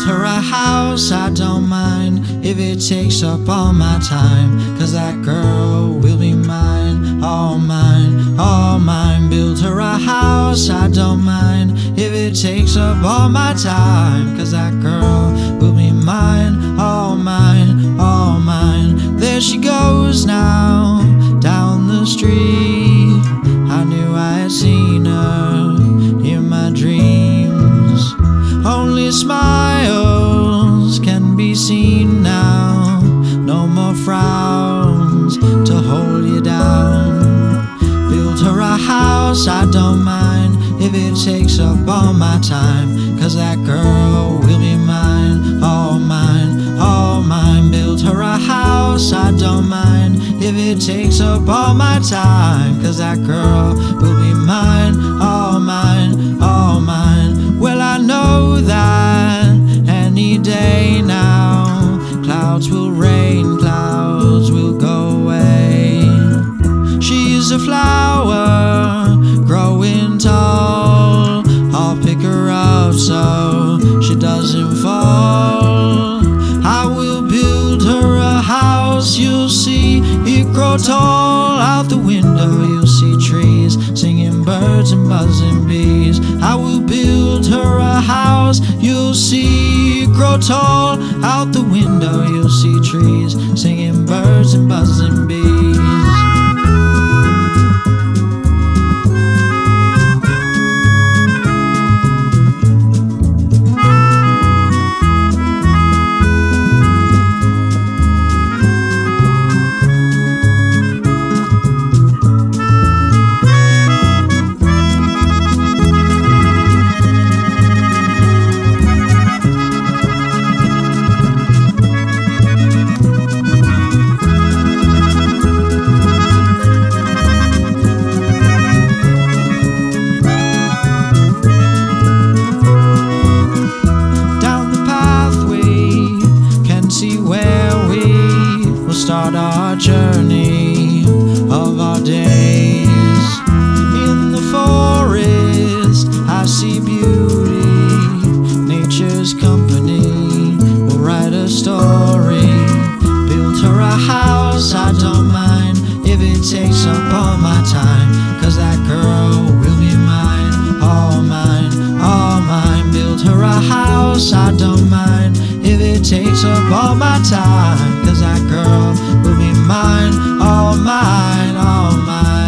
Build her a house, I don't mind if it takes up all my time. Cause that girl will be mine, all mine, all mine. Build her a house, I don't mind if it takes up all my time. Cause that girl will be Her a house, I don't mind if it takes up all my time. Cause that girl will be mine, all mine, all mine. Build her a house, I don't mind if it takes up all my time. Cause that girl will be mine, all mine, all mine. Well, I know that any day now, clouds will rain, clouds will go away. She's a flower the window, you'll see trees singing birds and buzzing bees. I will build her a house, you'll see grow tall. Out the window, you'll see trees singing birds and buzzing bees. Time, cause that girl will be mine, all mine, all mine. Build her a house, I don't mind. If it takes up all my time, cause that girl will be mine, all mine, all mine.